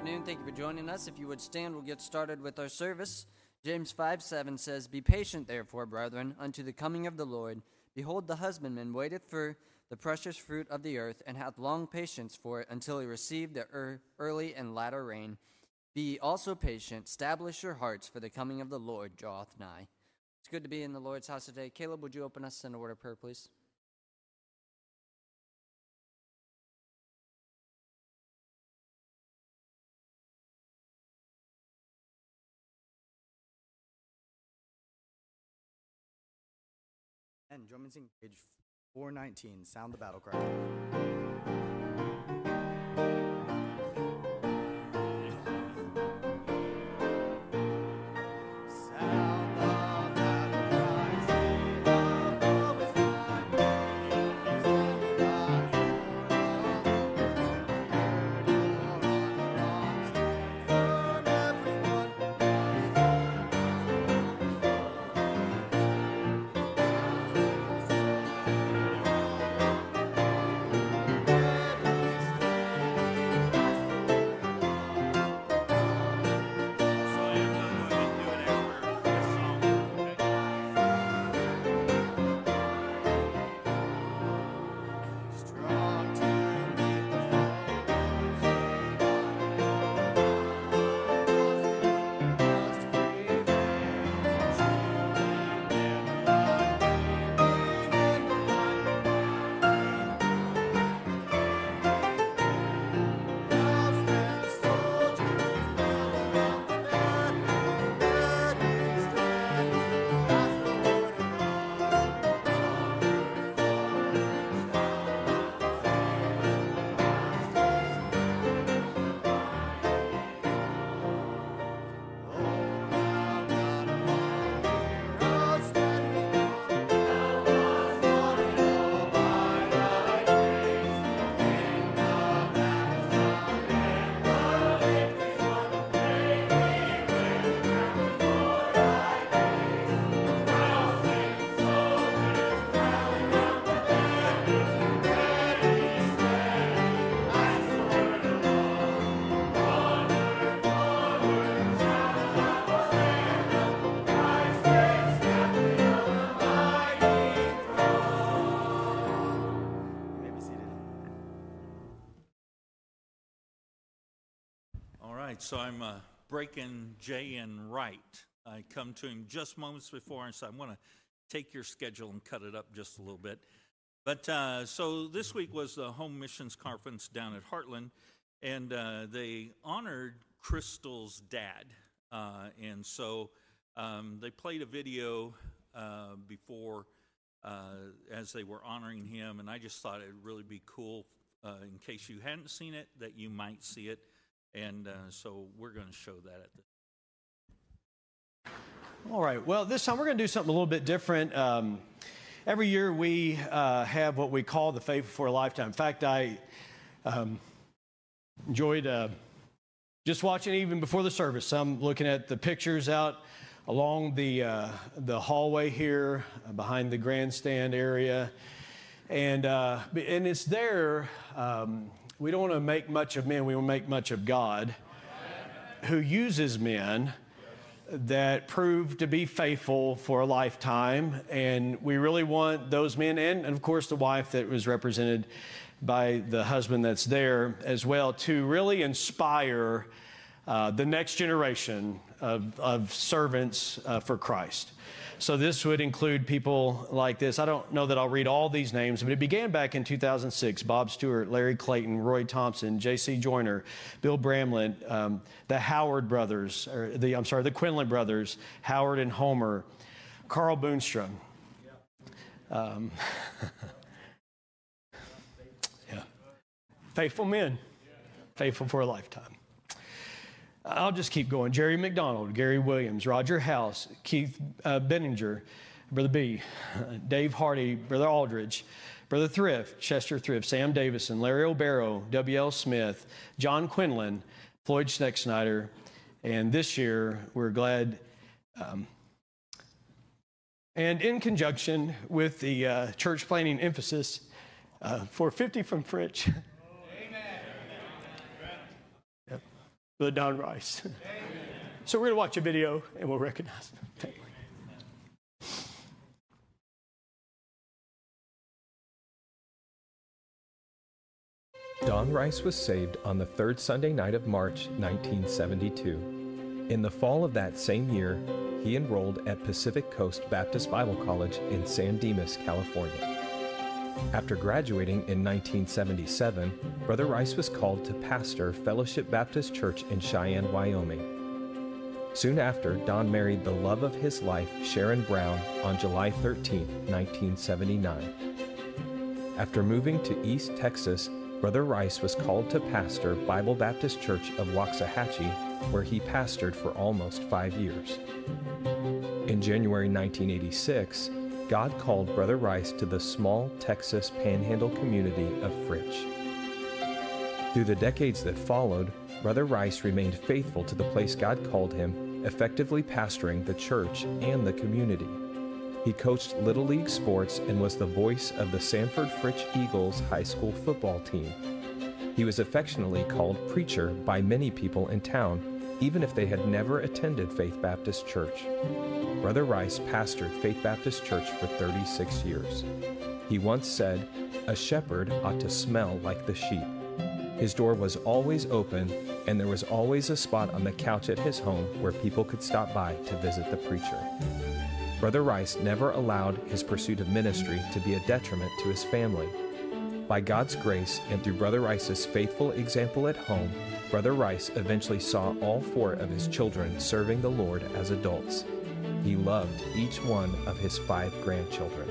afternoon. Thank you for joining us. If you would stand, we'll get started with our service. James 5 7 says, Be patient, therefore, brethren, unto the coming of the Lord. Behold, the husbandman waiteth for the precious fruit of the earth, and hath long patience for it until he receive the er- early and latter rain. Be also patient, establish your hearts, for the coming of the Lord draweth nigh. It's good to be in the Lord's house today. Caleb, would you open us in a word of prayer, please? And drum and sing page 419, sound the battle cry. So I'm uh, breaking Jay in right. I come to him just moments before and say, I want to take your schedule and cut it up just a little bit. But uh, so this week was the Home Missions Conference down at Heartland, and uh, they honored Crystal's dad. Uh, and so um, they played a video uh, before uh, as they were honoring him, and I just thought it'd really be cool uh, in case you hadn't seen it that you might see it. And uh, so we're going to show that at the All right. Well, this time we're going to do something a little bit different. Um, every year we uh, have what we call the Faithful for a Lifetime. In fact, I um, enjoyed uh, just watching even before the service. I'm looking at the pictures out along the uh, the hallway here uh, behind the grandstand area, and uh, and it's there. Um, we don't want to make much of men. We want to make much of God, who uses men that prove to be faithful for a lifetime. And we really want those men, and, and of course the wife that was represented by the husband that's there as well, to really inspire uh, the next generation of, of servants uh, for Christ. So this would include people like this. I don't know that I'll read all these names, but it began back in 2006. Bob Stewart, Larry Clayton, Roy Thompson, J.C. Joyner, Bill Bramlett, um, the Howard brothers, or the I'm sorry, the Quinlan brothers, Howard and Homer, Carl Boonstrom. Um, yeah, faithful men, faithful for a lifetime. I'll just keep going. Jerry McDonald, Gary Williams, Roger House, Keith uh, Benninger, Brother B, Dave Hardy, Brother Aldridge, Brother Thrift, Chester Thrift, Sam Davison, Larry O'Barrow, W.L. Smith, John Quinlan, Floyd Schnecksnyder, and this year we're glad. Um, and in conjunction with the uh, church planning emphasis uh, for 50 from Fritch. Brother Don Rice. so we're going to watch a video and we'll recognize him. Don Rice was saved on the third Sunday night of March 1972. In the fall of that same year, he enrolled at Pacific Coast Baptist Bible College in San Dimas, California. After graduating in 1977, Brother Rice was called to pastor Fellowship Baptist Church in Cheyenne, Wyoming. Soon after, Don married the love of his life, Sharon Brown, on July 13, 1979. After moving to East Texas, Brother Rice was called to pastor Bible Baptist Church of Waxahachie, where he pastored for almost five years. In January 1986, God called Brother Rice to the small Texas panhandle community of Fritch. Through the decades that followed, Brother Rice remained faithful to the place God called him, effectively pastoring the church and the community. He coached Little League sports and was the voice of the Sanford Fritch Eagles high school football team. He was affectionately called Preacher by many people in town, even if they had never attended Faith Baptist Church. Brother Rice pastored Faith Baptist Church for 36 years. He once said, A shepherd ought to smell like the sheep. His door was always open, and there was always a spot on the couch at his home where people could stop by to visit the preacher. Brother Rice never allowed his pursuit of ministry to be a detriment to his family. By God's grace and through Brother Rice's faithful example at home, Brother Rice eventually saw all four of his children serving the Lord as adults. He loved each one of his five grandchildren.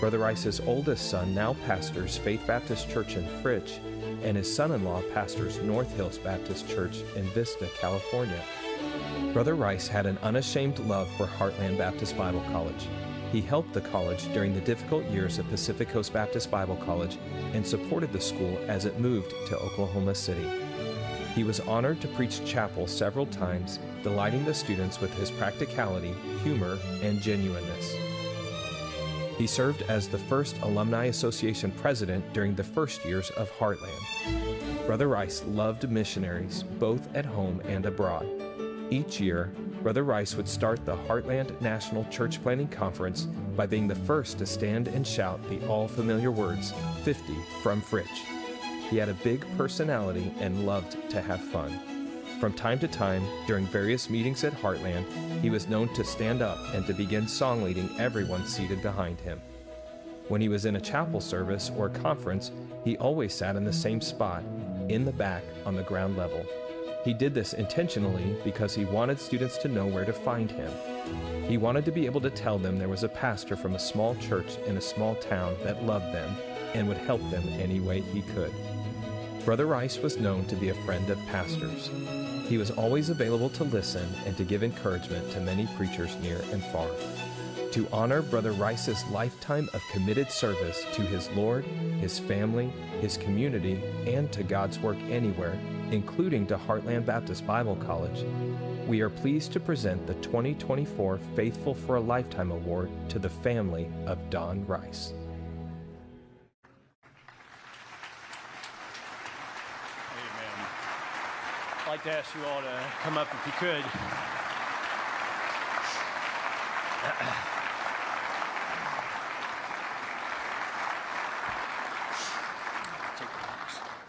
Brother Rice's oldest son now pastors Faith Baptist Church in Fritch, and his son in law pastors North Hills Baptist Church in Vista, California. Brother Rice had an unashamed love for Heartland Baptist Bible College. He helped the college during the difficult years of Pacific Coast Baptist Bible College and supported the school as it moved to Oklahoma City. He was honored to preach chapel several times, delighting the students with his practicality, humor, and genuineness. He served as the first Alumni Association president during the first years of Heartland. Brother Rice loved missionaries, both at home and abroad. Each year, Brother Rice would start the Heartland National Church Planning Conference by being the first to stand and shout the all familiar words 50 from Fritch. He had a big personality and loved to have fun. From time to time, during various meetings at Heartland, he was known to stand up and to begin song leading everyone seated behind him. When he was in a chapel service or conference, he always sat in the same spot, in the back on the ground level. He did this intentionally because he wanted students to know where to find him. He wanted to be able to tell them there was a pastor from a small church in a small town that loved them and would help them any way he could. Brother Rice was known to be a friend of pastors. He was always available to listen and to give encouragement to many preachers near and far. To honor Brother Rice's lifetime of committed service to his Lord, his family, his community, and to God's work anywhere, including to Heartland Baptist Bible College, we are pleased to present the 2024 Faithful for a Lifetime Award to the family of Don Rice. Like to ask you all to come up if you could.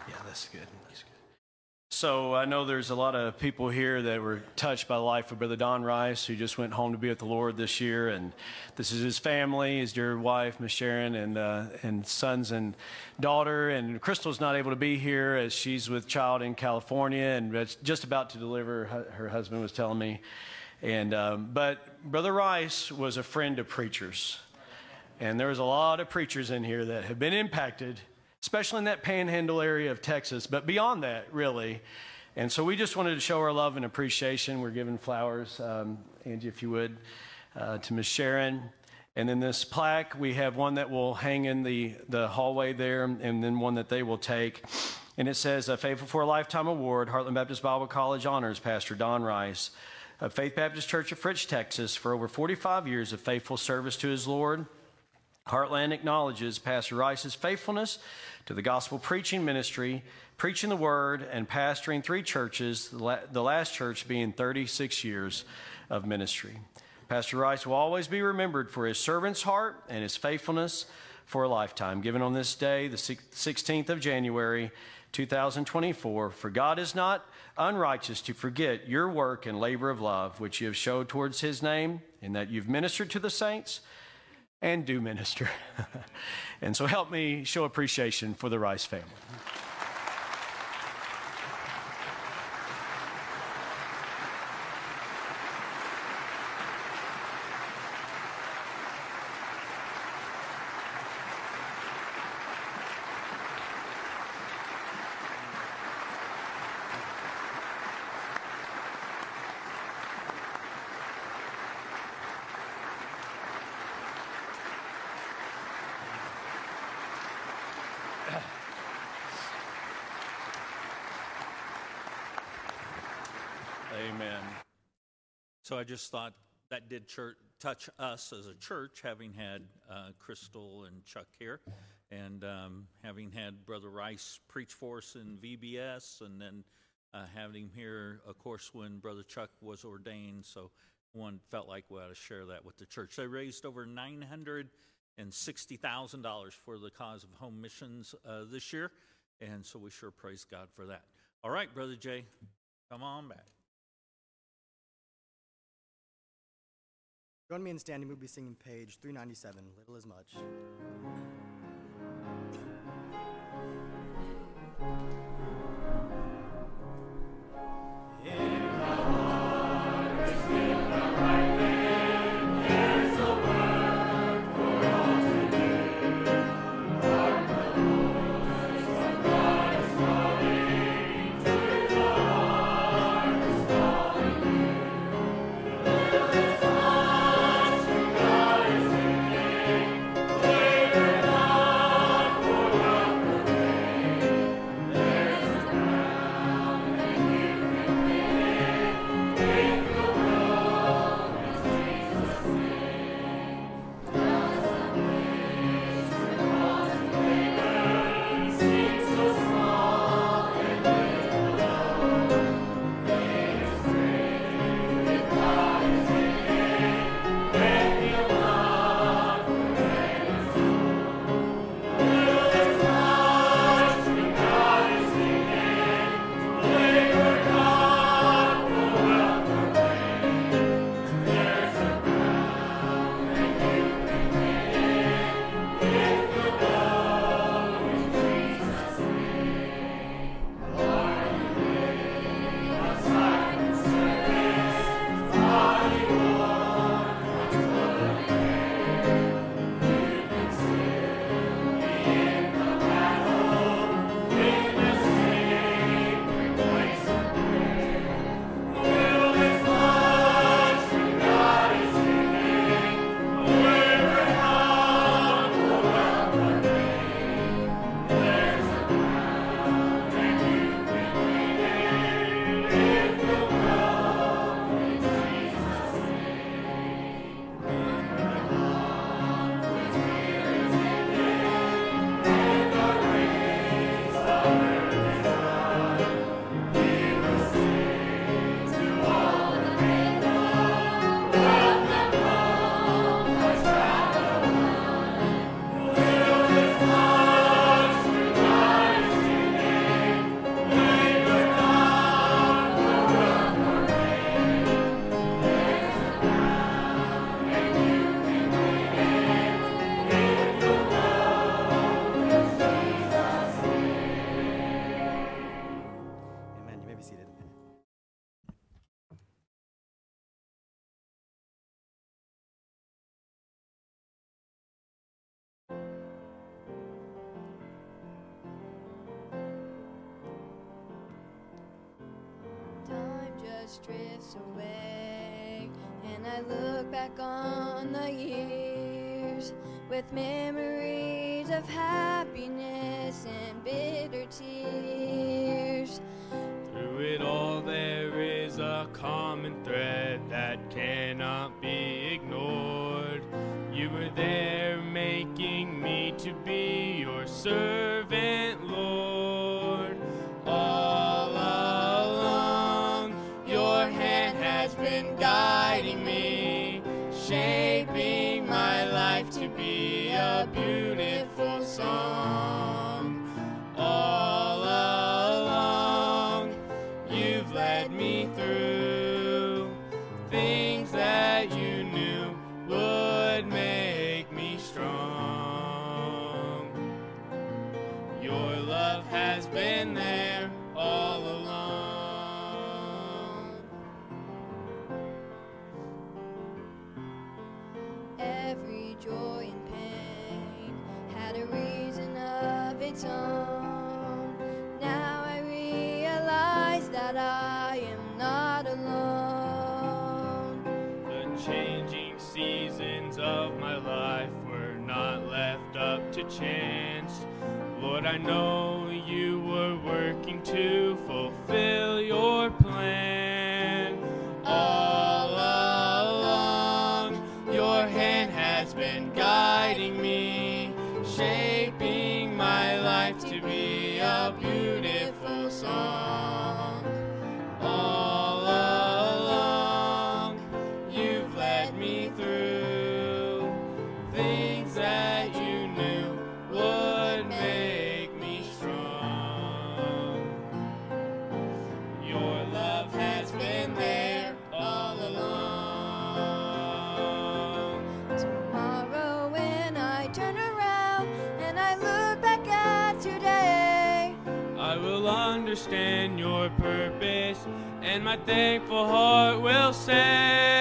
Yeah, that's good. That's good. So I know there's a lot of people here that were touched by the life of Brother Don Rice, who just went home to be with the Lord this year, and this is his family, his dear wife, Miss Sharon, and uh, and sons and daughter. And Crystal's not able to be here as she's with child in California and just about to deliver. Her, husband was telling me, and um, but Brother Rice was a friend of preachers, and there was a lot of preachers in here that have been impacted especially in that panhandle area of Texas, but beyond that, really. And so we just wanted to show our love and appreciation. We're giving flowers, um, Angie, if you would, uh, to Miss Sharon. And then this plaque, we have one that will hang in the, the hallway there, and then one that they will take. And it says, a Faithful for a Lifetime Award, Heartland Baptist Bible College Honors, Pastor Don Rice of Faith Baptist Church of Fritch, Texas, for over 45 years of faithful service to his Lord. Heartland acknowledges Pastor Rice's faithfulness to the gospel preaching ministry, preaching the word, and pastoring three churches, the last church being 36 years of ministry. Pastor Rice will always be remembered for his servant's heart and his faithfulness for a lifetime. Given on this day, the 16th of January, 2024, for God is not unrighteous to forget your work and labor of love, which you have showed towards his name, in that you've ministered to the saints and do minister. and so help me show appreciation for the Rice family. Amen. So I just thought that did church, touch us as a church, having had uh, Crystal and Chuck here, and um, having had Brother Rice preach for us in VBS, and then uh, having him here, of course, when Brother Chuck was ordained. So one felt like we ought to share that with the church. They raised over nine hundred and sixty thousand dollars for the cause of home missions uh, this year, and so we sure praise God for that. All right, Brother Jay, come on back. Join me in standing. We'll be singing page 397, Little Is Much. Drifts away, and I look back on the years with memories of happiness and bitter tears. Through it all, there is a common thread that cannot be ignored. You were there making me to be your servant, chance. Lord, I know you were working to understand your purpose, and my thankful heart will say,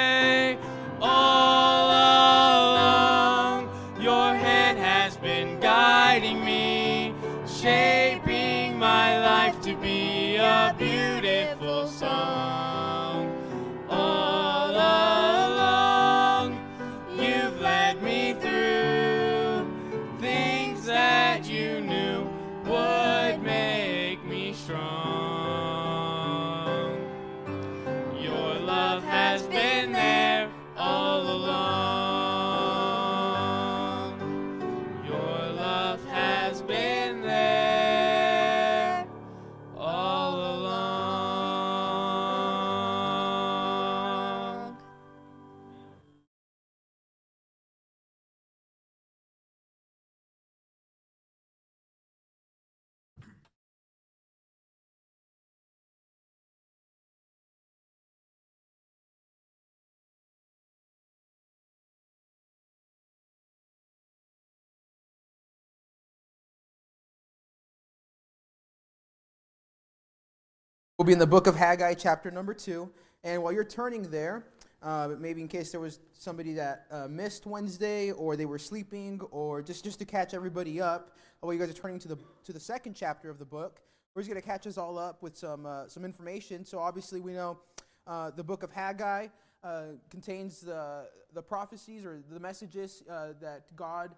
We'll be in the book of Haggai, chapter number two. And while you're turning there, uh, maybe in case there was somebody that uh, missed Wednesday or they were sleeping or just, just to catch everybody up, while you guys are turning to the, to the second chapter of the book, we're just going to catch us all up with some, uh, some information. So obviously we know uh, the book of Haggai uh, contains the, the prophecies or the messages uh, that God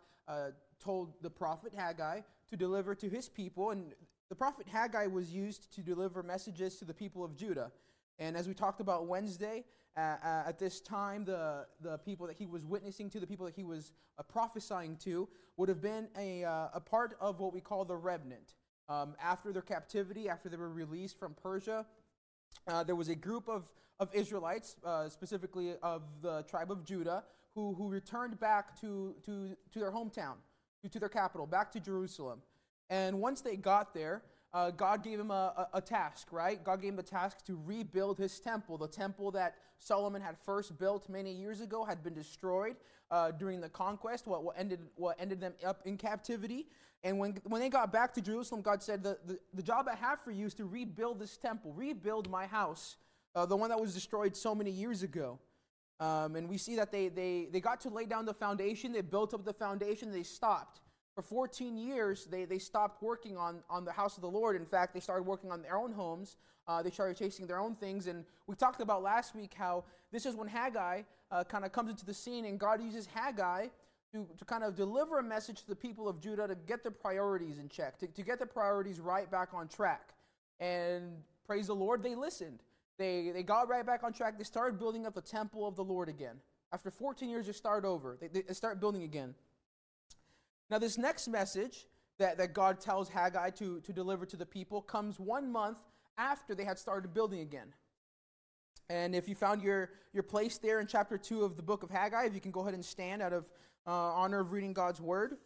told the prophet Haggai to deliver to his people. And the prophet Haggai was used to deliver messages to the people of Judah. And as we talked about Wednesday, uh, uh, at this time, the, the people that he was witnessing to, the people that he was uh, prophesying to, would have been a, uh, a part of what we call the remnant. Um, after their captivity, after they were released from Persia, uh, there was a group of, of Israelites, uh, specifically of the tribe of Judah, who, who returned back to, to, to their hometown, to, to their capital, back to Jerusalem. And once they got there, uh, God gave him a, a, a task, right? God gave him the task to rebuild his temple. The temple that Solomon had first built many years ago had been destroyed uh, during the conquest, what, what, ended, what ended them up in captivity. And when, when they got back to Jerusalem, God said, the, the, the job I have for you is to rebuild this temple, rebuild my house, uh, the one that was destroyed so many years ago. Um, and we see that they, they, they got to lay down the foundation, they built up the foundation, they stopped. For 14 years, they, they stopped working on, on the house of the Lord. In fact, they started working on their own homes. Uh, they started chasing their own things. And we talked about last week how this is when Haggai uh, kind of comes into the scene, and God uses Haggai to, to kind of deliver a message to the people of Judah to get their priorities in check, to, to get their priorities right back on track. And praise the Lord, they listened. They, they got right back on track. They started building up the temple of the Lord again. After 14 years, they start over. They, they start building again. Now, this next message that, that God tells Haggai to, to deliver to the people comes one month after they had started building again. And if you found your, your place there in chapter 2 of the book of Haggai, if you can go ahead and stand out of uh, honor of reading God's word.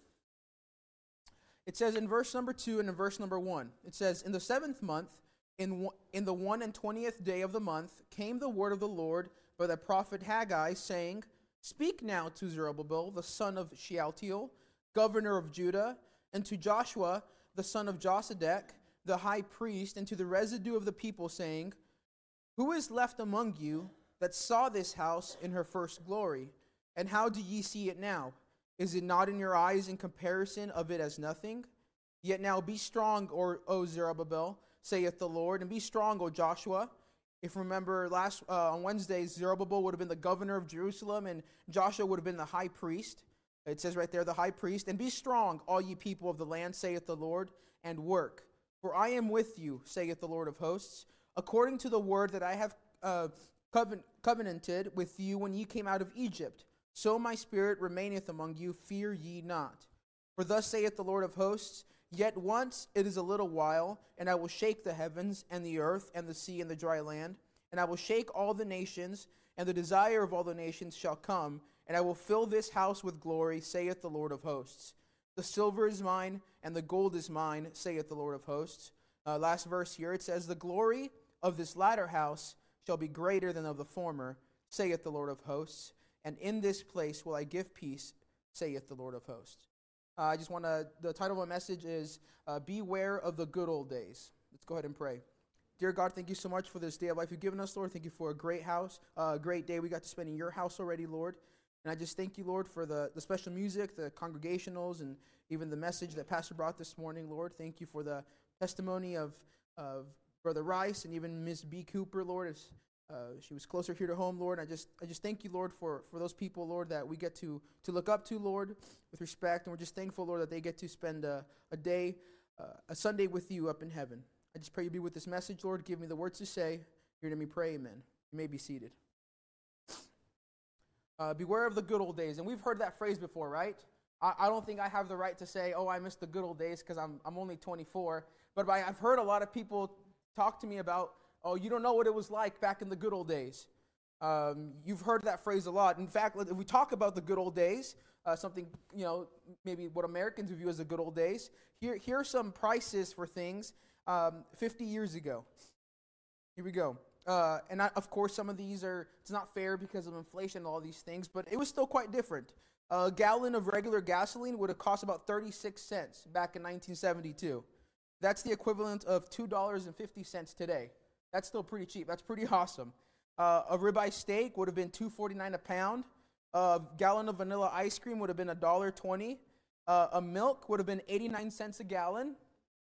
It says in verse number 2 and in verse number 1, it says, In the seventh month, in, in the one and twentieth day of the month, came the word of the Lord by the prophet Haggai, saying, Speak now to Zerubbabel, the son of Shealtiel, governor of Judah, and to Joshua, the son of Josedech, the high priest, and to the residue of the people, saying, Who is left among you that saw this house in her first glory? And how do ye see it now? Is it not in your eyes in comparison of it as nothing? Yet now be strong, or, O Zerubbabel, saith the Lord, and be strong, O Joshua. If remember last uh, on Wednesday, Zerubbabel would have been the governor of Jerusalem, and Joshua would have been the high priest. It says right there, the high priest. And be strong, all ye people of the land, saith the Lord, and work. For I am with you, saith the Lord of hosts, according to the word that I have uh, coven- covenanted with you when ye came out of Egypt. So my spirit remaineth among you, fear ye not. For thus saith the Lord of hosts, Yet once it is a little while, and I will shake the heavens, and the earth, and the sea, and the dry land, and I will shake all the nations, and the desire of all the nations shall come, and I will fill this house with glory, saith the Lord of hosts. The silver is mine, and the gold is mine, saith the Lord of hosts. Uh, last verse here it says, The glory of this latter house shall be greater than of the former, saith the Lord of hosts and in this place will I give peace, saith the Lord of hosts. Uh, I just want to, the title of my message is uh, Beware of the Good Old Days. Let's go ahead and pray. Dear God, thank you so much for this day of life you've given us, Lord. Thank you for a great house, a uh, great day we got to spend in your house already, Lord. And I just thank you, Lord, for the, the special music, the congregationals, and even the message that Pastor brought this morning, Lord. Thank you for the testimony of, of Brother Rice and even Miss B. Cooper, Lord, as uh, she was closer here to home, Lord. I just, I just thank you, Lord, for, for those people, Lord, that we get to, to look up to, Lord, with respect. And we're just thankful, Lord, that they get to spend a, a day, uh, a Sunday with you up in heaven. I just pray you be with this message, Lord. Give me the words to say. Hear to me pray, amen. You may be seated. Uh, beware of the good old days. And we've heard that phrase before, right? I, I don't think I have the right to say, oh, I miss the good old days because I'm, I'm only 24. But I've heard a lot of people talk to me about Oh, you don't know what it was like back in the good old days. Um, you've heard that phrase a lot. In fact, if we talk about the good old days, uh, something, you know, maybe what Americans view as the good old days, here, here are some prices for things um, 50 years ago. Here we go. Uh, and I, of course, some of these are, it's not fair because of inflation and all these things, but it was still quite different. A gallon of regular gasoline would have cost about 36 cents back in 1972. That's the equivalent of $2.50 today. That's still pretty cheap. That's pretty awesome. Uh, a ribeye steak would have been two forty nine a pound. A gallon of vanilla ice cream would have been a dollar twenty. Uh, a milk would have been eighty nine cents a gallon.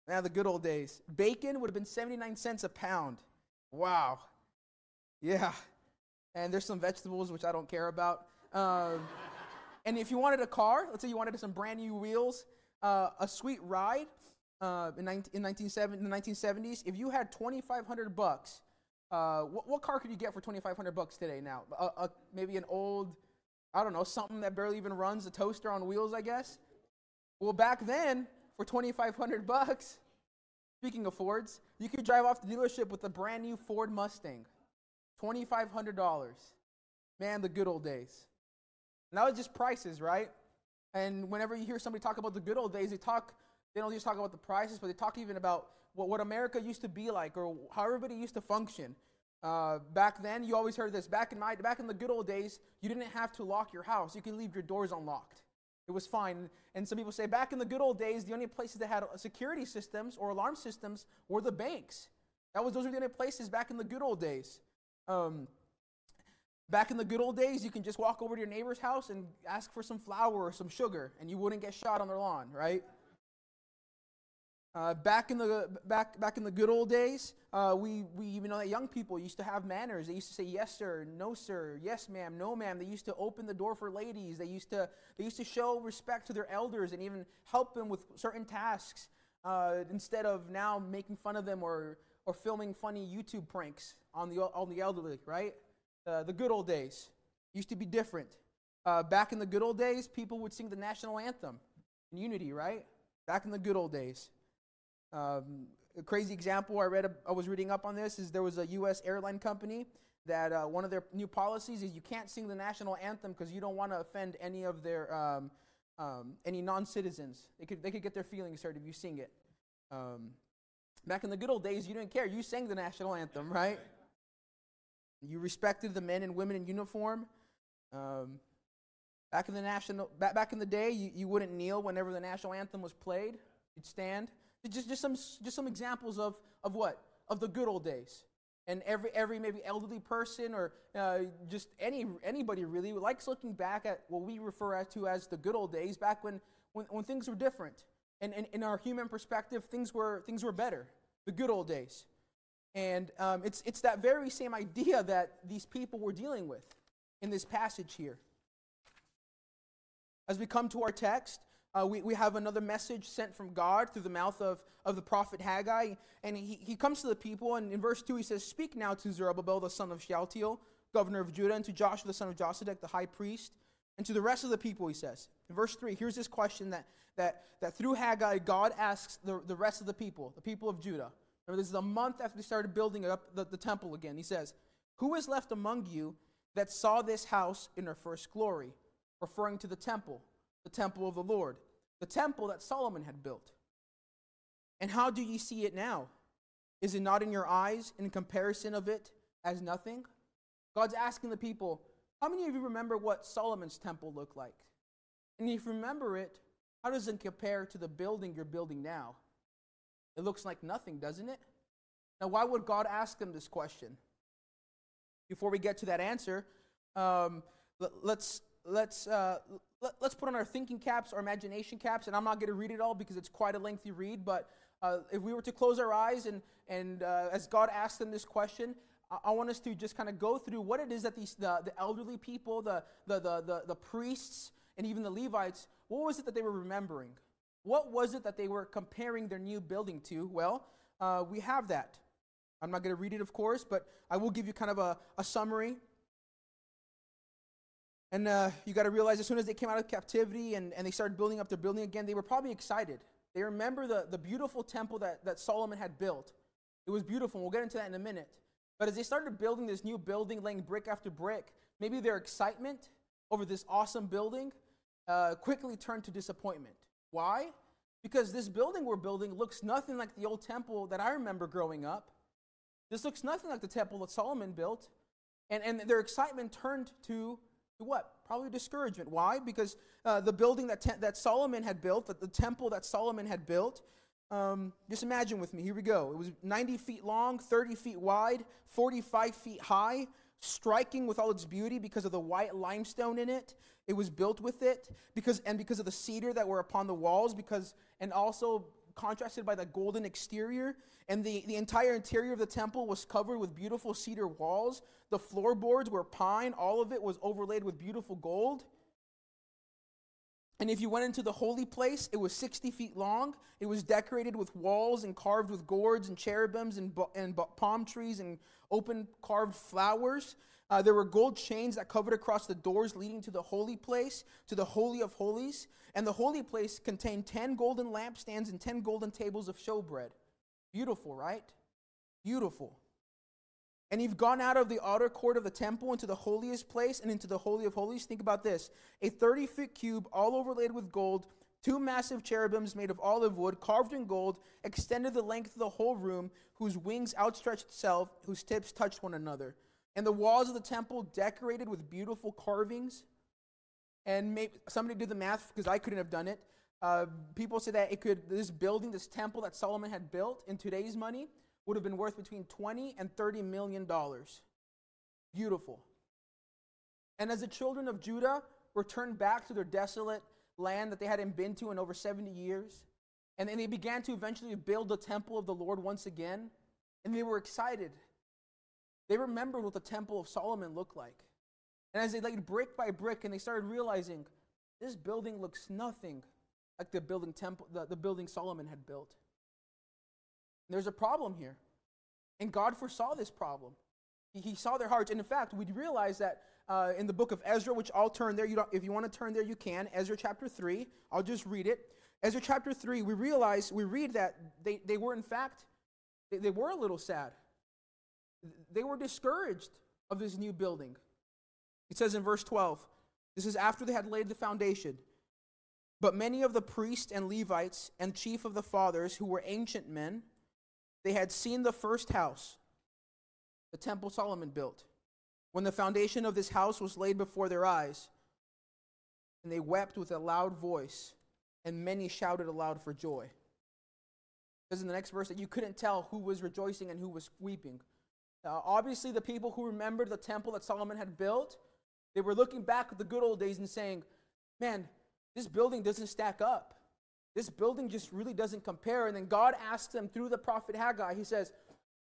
Now the good old days. Bacon would have been seventy nine cents a pound. Wow. Yeah. And there's some vegetables which I don't care about. Um, and if you wanted a car, let's say you wanted some brand new wheels, uh, a sweet ride uh, in, 19, in, 1970, in the 1970s, if you had 2,500 bucks, uh, what, what, car could you get for 2,500 bucks today now? maybe an old, I don't know, something that barely even runs, a toaster on wheels, I guess. Well, back then, for 2,500 bucks, speaking of Fords, you could drive off the dealership with a brand new Ford Mustang. $2,500. Man, the good old days. Now it's just prices, right? And whenever you hear somebody talk about the good old days, they talk they don't just talk about the prices, but they talk even about what, what America used to be like or how everybody used to function. Uh, back then, you always heard this. Back in my, back in the good old days, you didn't have to lock your house. You could leave your doors unlocked. It was fine. And some people say back in the good old days, the only places that had security systems or alarm systems were the banks. That was those were the only places back in the good old days. Um, back in the good old days, you can just walk over to your neighbor's house and ask for some flour or some sugar, and you wouldn't get shot on their lawn, right? Uh, back in the back back in the good old days, uh, we we even know that young people used to have manners. They used to say yes sir, no sir, yes ma'am, no ma'am. They used to open the door for ladies. They used to they used to show respect to their elders and even help them with certain tasks uh, instead of now making fun of them or or filming funny YouTube pranks on the on the elderly. Right, uh, the good old days used to be different. Uh, back in the good old days, people would sing the national anthem. and unity, right? Back in the good old days. Um, a crazy example I read, I was reading up on this, is there was a U.S. airline company that uh, one of their new policies is you can't sing the national anthem because you don't want to offend any of their um, um, any non-citizens. They could they could get their feelings hurt if you sing it. Um, back in the good old days, you didn't care. You sang the national anthem, right? You respected the men and women in uniform. Um, back in the national back, back in the day, you, you wouldn't kneel whenever the national anthem was played. You'd stand. Just just some just some examples of of what of the good old days and every every maybe elderly person or uh, just any anybody really likes looking back at what we refer to as the good old days back when when, when things were different and, in our human perspective things were things were better the good old days and um, it's it's that very same idea that these people were dealing with in this passage here as we come to our text uh, we, we have another message sent from God through the mouth of, of the prophet Haggai. And he, he comes to the people, and in verse 2 he says, Speak now to Zerubbabel, the son of Shealtiel, governor of Judah, and to Joshua, the son of Josedech, the high priest, and to the rest of the people, he says. In verse 3, here's this question that, that, that through Haggai, God asks the, the rest of the people, the people of Judah. Remember, this is a month after they started building up the, the temple again. He says, Who is left among you that saw this house in her first glory? Referring to the temple, the temple of the Lord the temple that Solomon had built. And how do ye see it now? Is it not in your eyes in comparison of it as nothing? God's asking the people, how many of you remember what Solomon's temple looked like? And if you remember it, how does it compare to the building you're building now? It looks like nothing, doesn't it? Now, why would God ask them this question? Before we get to that answer, um, let's let's uh, let, us put on our thinking caps, our imagination caps, and I'm not going to read it all because it's quite a lengthy read. But uh, if we were to close our eyes and and uh, as God asked them this question, I, want us to just kind of go through what it is that these the, the elderly people, the, the the the the priests, and even the Levites, what was it that they were remembering? What was it that they were comparing their new building to? Well, uh, we have that. I'm not going to read it, of course, but I will give you kind of a, a summary and uh, you got to realize as soon as they came out of captivity and, and they started building up their building again, they were probably excited. They remember the, the beautiful temple that, that Solomon had built. It was beautiful. We'll get into that in a minute. But as they started building this new building, laying brick after brick, maybe their excitement over this awesome building uh, quickly turned to disappointment. Why? Because this building we're building looks nothing like the old temple that I remember growing up. This looks nothing like the temple that Solomon built. And, and their excitement turned to what? Probably discouragement. Why? Because uh, the building that, te- that Solomon had built, that the temple that Solomon had built, um, just imagine with me. Here we go. It was 90 feet long, 30 feet wide, 45 feet high, striking with all its beauty because of the white limestone in it. It was built with it because and because of the cedar that were upon the walls, because and also contrasted by the golden exterior. And the, the entire interior of the temple was covered with beautiful cedar walls. The floorboards were pine. All of it was overlaid with beautiful gold. And if you went into the holy place, it was 60 feet long. It was decorated with walls and carved with gourds and cherubims and, and palm trees and open carved flowers. Uh, there were gold chains that covered across the doors leading to the holy place, to the Holy of Holies. And the holy place contained 10 golden lampstands and 10 golden tables of showbread. Beautiful, right? Beautiful. And you've gone out of the outer court of the temple into the holiest place and into the Holy of Holies. Think about this a 30 foot cube, all overlaid with gold, two massive cherubims made of olive wood, carved in gold, extended the length of the whole room, whose wings outstretched itself, whose tips touched one another and the walls of the temple decorated with beautiful carvings. And maybe somebody did the math because I couldn't have done it. Uh, people say that it could this building, this temple that Solomon had built in today's money would have been worth between 20 and 30 million dollars. Beautiful. And as the children of Judah returned back to their desolate land that they hadn't been to in over 70 years, and then they began to eventually build the temple of the Lord once again, and they were excited they remembered what the Temple of Solomon looked like. And as they laid brick by brick and they started realizing this building looks nothing like the building temple the, the building Solomon had built. There's a problem here. And God foresaw this problem. He, he saw their hearts. And in fact, we realize that uh, in the book of Ezra, which I'll turn there. You don't, if you want to turn there, you can. Ezra chapter 3. I'll just read it. Ezra chapter 3, we realize, we read that they, they were, in fact, they, they were a little sad. They were discouraged of this new building. It says in verse 12, this is after they had laid the foundation. But many of the priests and Levites and chief of the fathers, who were ancient men, they had seen the first house, the temple Solomon built, when the foundation of this house was laid before their eyes. And they wept with a loud voice, and many shouted aloud for joy. Because in the next verse that you couldn't tell who was rejoicing and who was weeping. Obviously, the people who remembered the temple that Solomon had built, they were looking back at the good old days and saying, Man, this building doesn't stack up. This building just really doesn't compare. And then God asks them through the prophet Haggai, He says,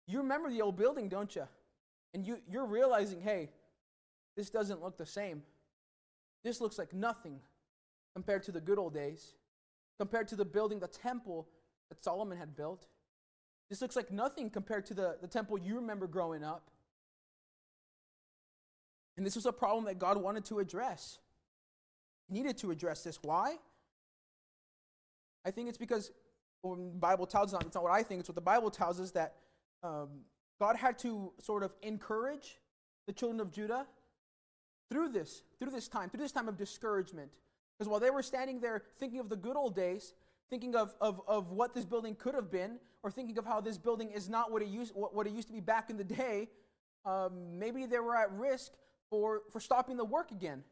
You remember the old building, don't you? And you, you're realizing, hey, this doesn't look the same. This looks like nothing compared to the good old days, compared to the building, the temple that Solomon had built. This looks like nothing compared to the, the temple you remember growing up. And this was a problem that God wanted to address. He needed to address this. Why? I think it's because well, the Bible tells us, it's not what I think, it's what the Bible tells us that um, God had to sort of encourage the children of Judah through this, through this time, through this time of discouragement. Because while they were standing there thinking of the good old days, thinking of, of, of what this building could have been, or thinking of how this building is not what it used, what, what it used to be back in the day, um, maybe they were at risk for, for stopping the work again.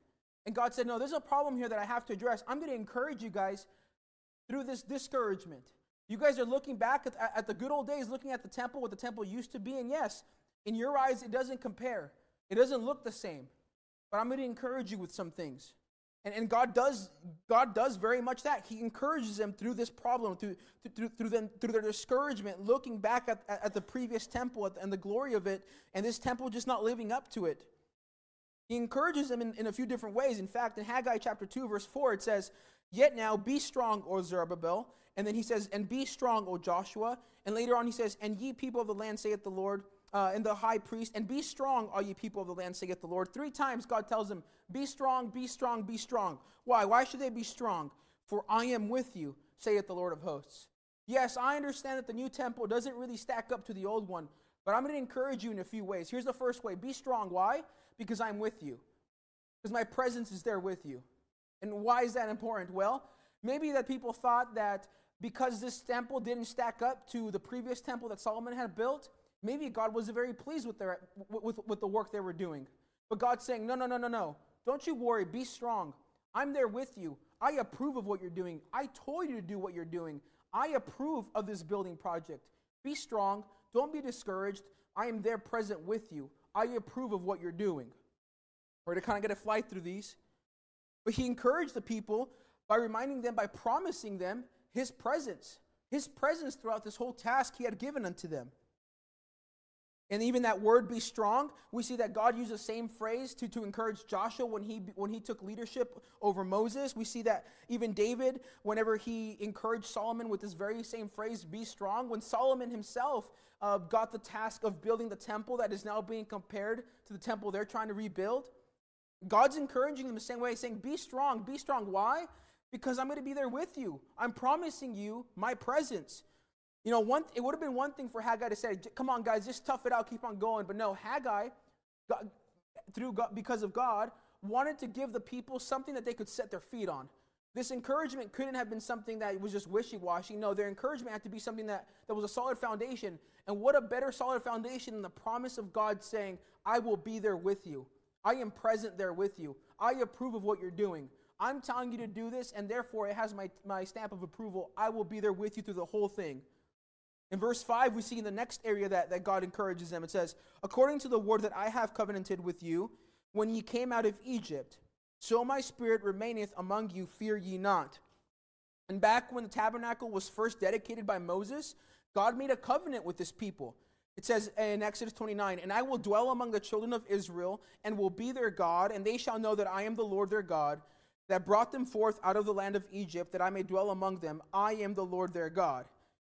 And God said, No, there's a problem here that I have to address. I'm going to encourage you guys through this discouragement. You guys are looking back at, at, the good old days, looking at the temple, what the temple used to be. And yes, in your eyes, it doesn't compare, it doesn't look the same. But I'm going to encourage you with some things. And, and God does God does very much that. He encourages them through this problem, through through, through, them, through their discouragement, looking back at, at, the previous temple and the glory of it, and this temple just not living up to it. He encourages them in, in a few different ways. In fact, in Haggai chapter 2, verse 4, it says, Yet now be strong, O Zerubbabel. And then he says, And be strong, O Joshua. And later on he says, And ye people of the land, saith the Lord, uh, and the high priest, and be strong, all ye people of the land, saith the Lord. Three times God tells them, Be strong, be strong, be strong. Why? Why should they be strong? For I am with you, saith the Lord of hosts. Yes, I understand that the new temple doesn't really stack up to the old one, but I'm going to encourage you in a few ways. Here's the first way be strong. Why? Because I'm with you, because my presence is there with you. And why is that important? Well, maybe that people thought that because this temple didn't stack up to the previous temple that Solomon had built, maybe God wasn't very pleased with, their, with, with the work they were doing. But God's saying, no, no, no, no, no. Don't you worry. Be strong. I'm there with you. I approve of what you're doing. I told you to do what you're doing. I approve of this building project. Be strong. Don't be discouraged. I am there present with you. I approve of what you're doing. We're to kind of get a flight through these. But he encouraged the people by reminding them, by promising them his presence, his presence throughout this whole task he had given unto them. And even that word be strong, we see that God used the same phrase to, to encourage Joshua when he, when he took leadership over Moses. We see that even David, whenever he encouraged Solomon with this very same phrase, be strong, when Solomon himself uh, got the task of building the temple that is now being compared to the temple they're trying to rebuild, God's encouraging them the same way, saying, Be strong, be strong. Why? Because I'm going to be there with you. I'm promising you my presence. You know, one, it would have been one thing for Haggai to say, Come on, guys, just tough it out, keep on going. But no, Haggai, God, through God, because of God, wanted to give the people something that they could set their feet on. This encouragement couldn't have been something that was just wishy washy. No, their encouragement had to be something that, that was a solid foundation. And what a better solid foundation than the promise of God saying, I will be there with you. I am present there with you. I approve of what you're doing. I'm telling you to do this, and therefore it has my, my stamp of approval. I will be there with you through the whole thing. In verse 5, we see in the next area that, that God encourages them. It says, According to the word that I have covenanted with you, when ye came out of Egypt, so my spirit remaineth among you, fear ye not. And back when the tabernacle was first dedicated by Moses, God made a covenant with this people. It says in Exodus 29, And I will dwell among the children of Israel, and will be their God, and they shall know that I am the Lord their God, that brought them forth out of the land of Egypt, that I may dwell among them. I am the Lord their God.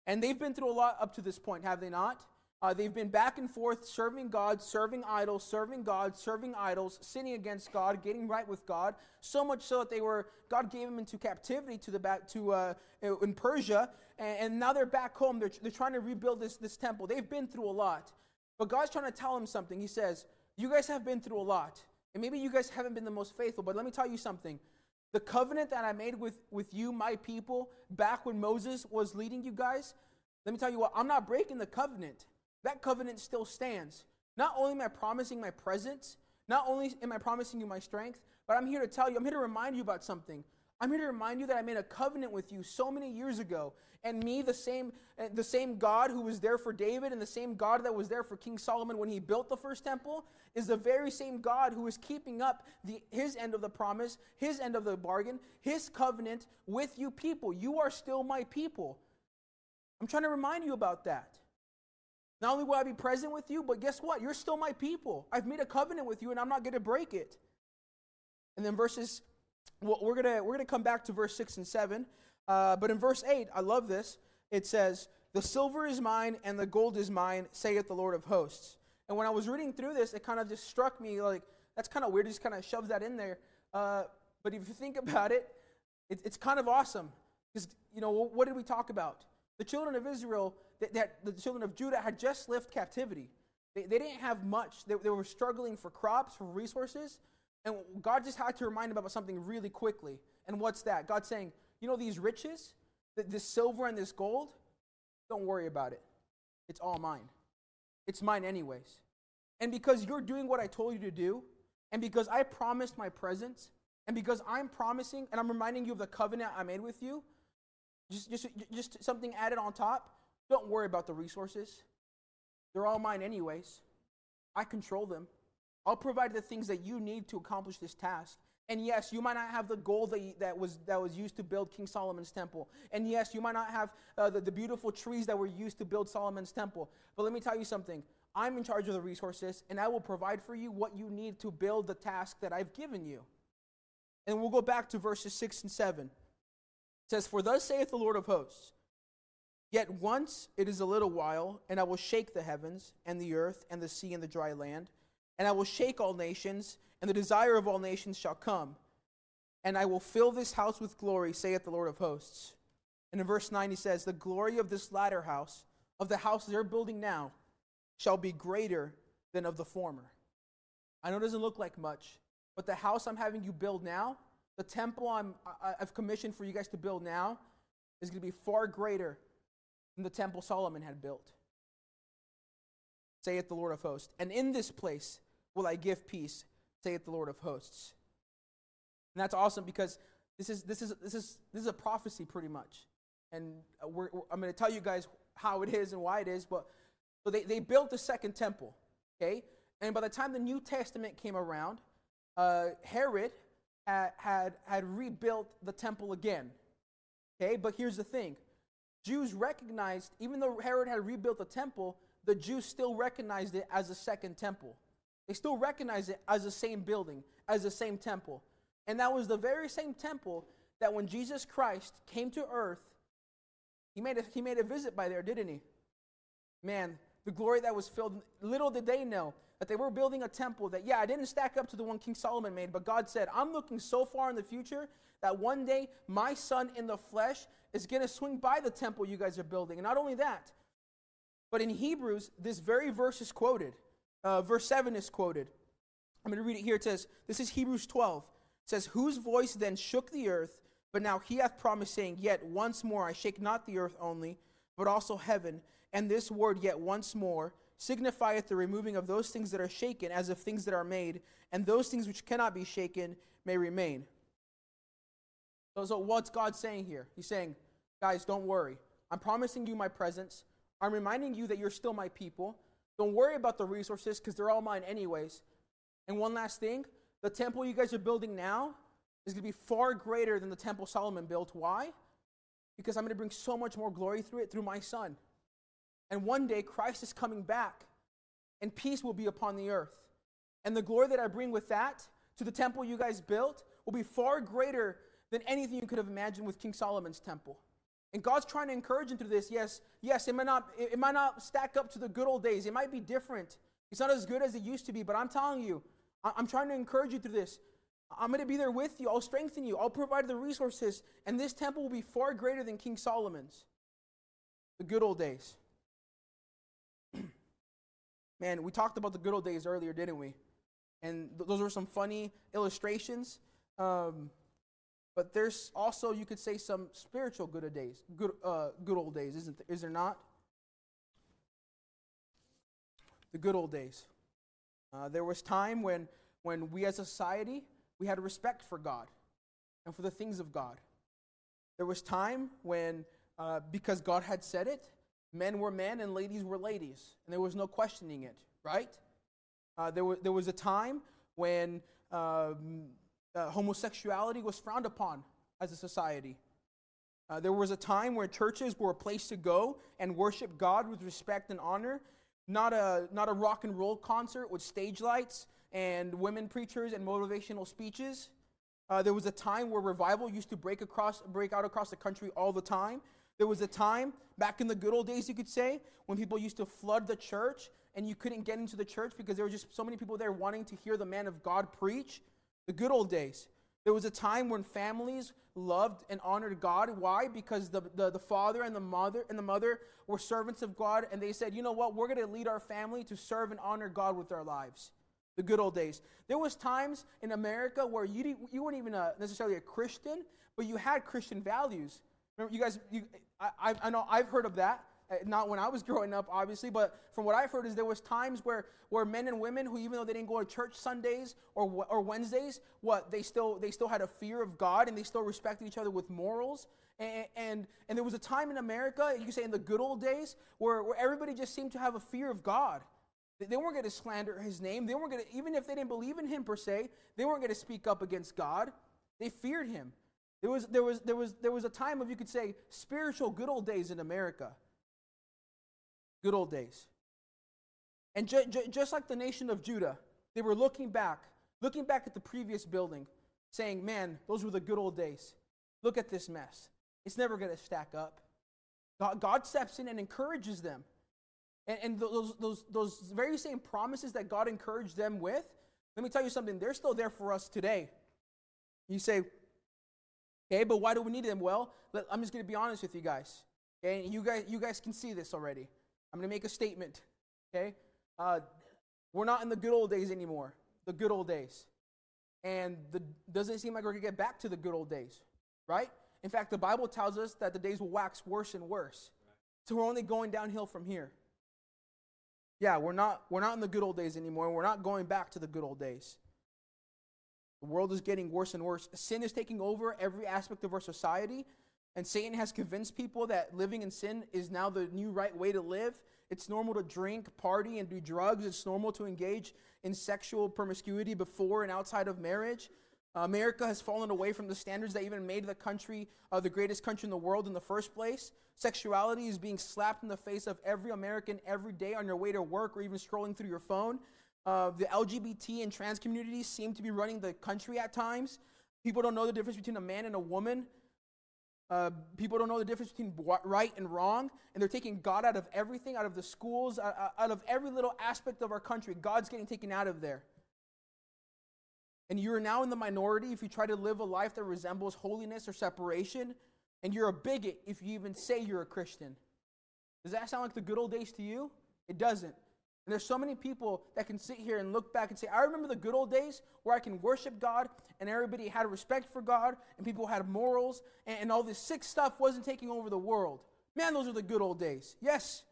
And they've been through a lot up to this point, have they not? Uh, they've been back and forth serving God, serving idols, serving God, serving idols, sinning against God, getting right with God. So much so that they were God gave them into captivity to the back to uh, in Persia, and, and now they're back home. They're, they're trying to rebuild this this temple. They've been through a lot, but God's trying to tell them something. He says, "You guys have been through a lot, and maybe you guys haven't been the most faithful. But let me tell you something." The covenant that I made with, with you, my people, back when Moses was leading you guys, let me tell you what, I'm not breaking the covenant that covenant still stands. Not only am I promising my presence, not only am I promising you my strength, but I'm here to tell you, I'm here to remind you about something. I'm here to remind you that I made a covenant with you so many years ago, and me, the same, eh, the same God who was there for David, and the same God that was there for King Solomon when he built the first temple, is the very same God who is keeping up the, his end of the promise, his end of the bargain, his covenant with you people. You are still my people. I'm trying to remind you about that. Not only will I be present with you, but guess what? You're still my people. I've made a covenant with you and I'm not going to break it. And then verses, well, we're going to we're gonna come back to verse 6 and 7. Uh, but in verse 8, I love this. It says, The silver is mine and the gold is mine, saith the Lord of hosts. And when I was reading through this, it kind of just struck me like, that's kind of weird. Just kind of shoves that in there. Uh, but if you think about it, it it's kind of awesome. Because, you know, what did we talk about? The children of Israel that, that the children of Judah had just left captivity. They, they didn't have much. They, they were struggling for crops, for resources. And God just had to remind them about something really quickly. And what's that? God saying, you know, these riches, this silver and this gold, don't worry about it. It's all mine. It's mine, anyways. And because you're doing what I told you to do, and because I promised my presence, and because I'm promising and I'm reminding you of the covenant I made with you, just, just, just something added on top, don't worry about the resources. They're all mine, anyways. I control them. I'll provide the things that you need to accomplish this task. And yes, you might not have the gold that, that, was, that was used to build King Solomon's temple. And yes, you might not have uh, the, the beautiful trees that were used to build Solomon's temple. But let me tell you something I'm in charge of the resources, and I will provide for you what you need to build the task that I've given you. And we'll go back to verses 6 and 7. It says, For thus saith the Lord of hosts, Yet once it is a little while, and I will shake the heavens, and the earth, and the sea, and the dry land, and I will shake all nations, and the desire of all nations shall come. And I will fill this house with glory, saith the Lord of hosts. And in verse 9 he says, The glory of this latter house, of the house they're building now, shall be greater than of the former. I know it doesn't look like much, but the house I'm having you build now, the temple I'm, I've commissioned for you guys to build now, is going to be far greater than the temple Solomon had built. Saith the Lord of hosts. And in this place will I give peace, saith the Lord of hosts. And that's awesome because this is, this is, this is, this is a prophecy pretty much. And we're, we're, I'm going to tell you guys how it is and why it is. But so they, they built the second temple, okay? And by the time the New Testament came around, uh, Herod had, had, had rebuilt the temple again. Okay, but here's the thing Jews recognized, even though Herod had rebuilt the temple, the Jews still recognized it as a second temple. They still recognized it as the same building, as the same temple. And that was the very same temple that when Jesus Christ came to earth, he made a, he made a visit by there, didn't he? Man, the glory that was filled, little did they know that they were building a temple that, yeah, I didn't stack up to the one King Solomon made, but God said, I'm looking so far in the future that one day my son in the flesh is going to swing by the temple you guys are building. And not only that, but in Hebrews, this very verse is quoted. Uh, verse 7 is quoted. I'm going to read it here. It says, This is Hebrews 12. It says, Whose voice then shook the earth, but now he hath promised, saying, Yet once more I shake not the earth only, but also heaven. And this word, yet once more, signifieth the removing of those things that are shaken, as of things that are made, and those things which cannot be shaken may remain. So, so what's God saying here? He's saying, guys, don't worry. I'm promising you my presence. I'm reminding you that you're still my people. Don't worry about the resources because they're all mine, anyways. And one last thing the temple you guys are building now is going to be far greater than the temple Solomon built. Why? Because I'm going to bring so much more glory through it through my son. And one day, Christ is coming back, and peace will be upon the earth. And the glory that I bring with that to the temple you guys built will be far greater than anything you could have imagined with King Solomon's temple. And God's trying to encourage him through this. Yes, yes, it might not it, might not stack up to the good old days. It might be different. It's not as good as it used to be, but I'm telling you, I, I'm trying to encourage you through this. I'm going to be there with you. I'll strengthen you. I'll provide the resources, and this temple will be far greater than King Solomon's. The good old days. Man, we talked about the good old days earlier, didn't we? And th- those were some funny illustrations. Um, but there's also, you could say, some spiritual good old days, good, uh, good old days, isn't there, is there not? The good old days. Uh, there was time when, when we as a society, we had respect for God and for the things of God. There was time when, uh, because God had said it, men were men and ladies were ladies, and there was no questioning it, right? Uh, there, was, there was a time when um, uh, homosexuality was frowned upon as a society. Uh, there was a time where churches were a place to go and worship God with respect and honor, not a, not a rock and roll concert with stage lights and women preachers and motivational speeches. Uh, there was a time where revival used to break across, break out across the country all the time. There was a time back in the good old days, you could say, when people used to flood the church and you couldn't get into the church because there were just so many people there wanting to hear the man of God preach. The good old days. There was a time when families loved and honored God. Why? Because the, the, the, father and the mother and the mother were servants of God, and they said, you know what, we're going to lead our family to serve and honor God with our lives. The good old days. There was times in America where you, you weren't even a, necessarily a Christian, but you had Christian values. Remember, you guys, you, I, I know I've heard of that. Uh, not when I was growing up, obviously, but from what I've heard is there was times where, where men and women who, even though they didn't go to church Sundays or, or Wednesdays, what they still they still had a fear of God and they still respected each other with morals. And, and, and there was a time in America, you could say in the good old days, where, where everybody just seemed to have a fear of God. They weren't going to slander his name. They weren't going to, even if they didn't believe in him per se, they weren't going to speak up against God. They feared him. There was, there, was, there, was, there was a time of, you could say, spiritual good old days in America. Good old days. And ju- ju- just like the nation of Judah, they were looking back, looking back at the previous building, saying, Man, those were the good old days. Look at this mess. It's never going to stack up. God, God, steps in and encourages them. And, and those, those, those very same promises that God encouraged them with, let me tell you something, they're still there for us today. You say, okay, but why do we need them? Well, I'm just going to be honest with you guys. Okay, you guys, you guys can see this already. I'm going to make a statement, okay? Uh, we're not in the good old days anymore, the good old days. And the, doesn't seem like we're going to get back to the good old days, right? In fact, the Bible tells us that the days will wax worse and worse. So we're only going downhill from here. Yeah, we're not, we're not in the good old days anymore. We're not going back to the good old days. The world is getting worse and worse. Sin is taking over every aspect of our society. And Satan has convinced people that living in sin is now the new right way to live. It's normal to drink, party, and do drugs. It's normal to engage in sexual promiscuity before and outside of marriage. America has fallen away from the standards that even made the country uh, the greatest country in the world in the first place. Sexuality is being slapped in the face of every American every day on your way to work or even scrolling through your phone. Uh, the LGBT and trans communities seem to be running the country at times. People don't know the difference between a man and a woman. Uh, people don't know the difference between right and wrong, and they're taking God out of everything, out of the schools, out of every little aspect of our country. God's getting taken out of there. And you're now in the minority if you try to live a life that resembles holiness or separation, and you're a bigot if you even say you're a Christian. Does that sound like the good old days to you? It doesn't. And there's so many people that can sit here and look back and say, I remember the good old days where I can worship God and everybody had respect for God and people had morals and, and all this sick stuff wasn't taking over the world. Man, those are the good old days. Yes.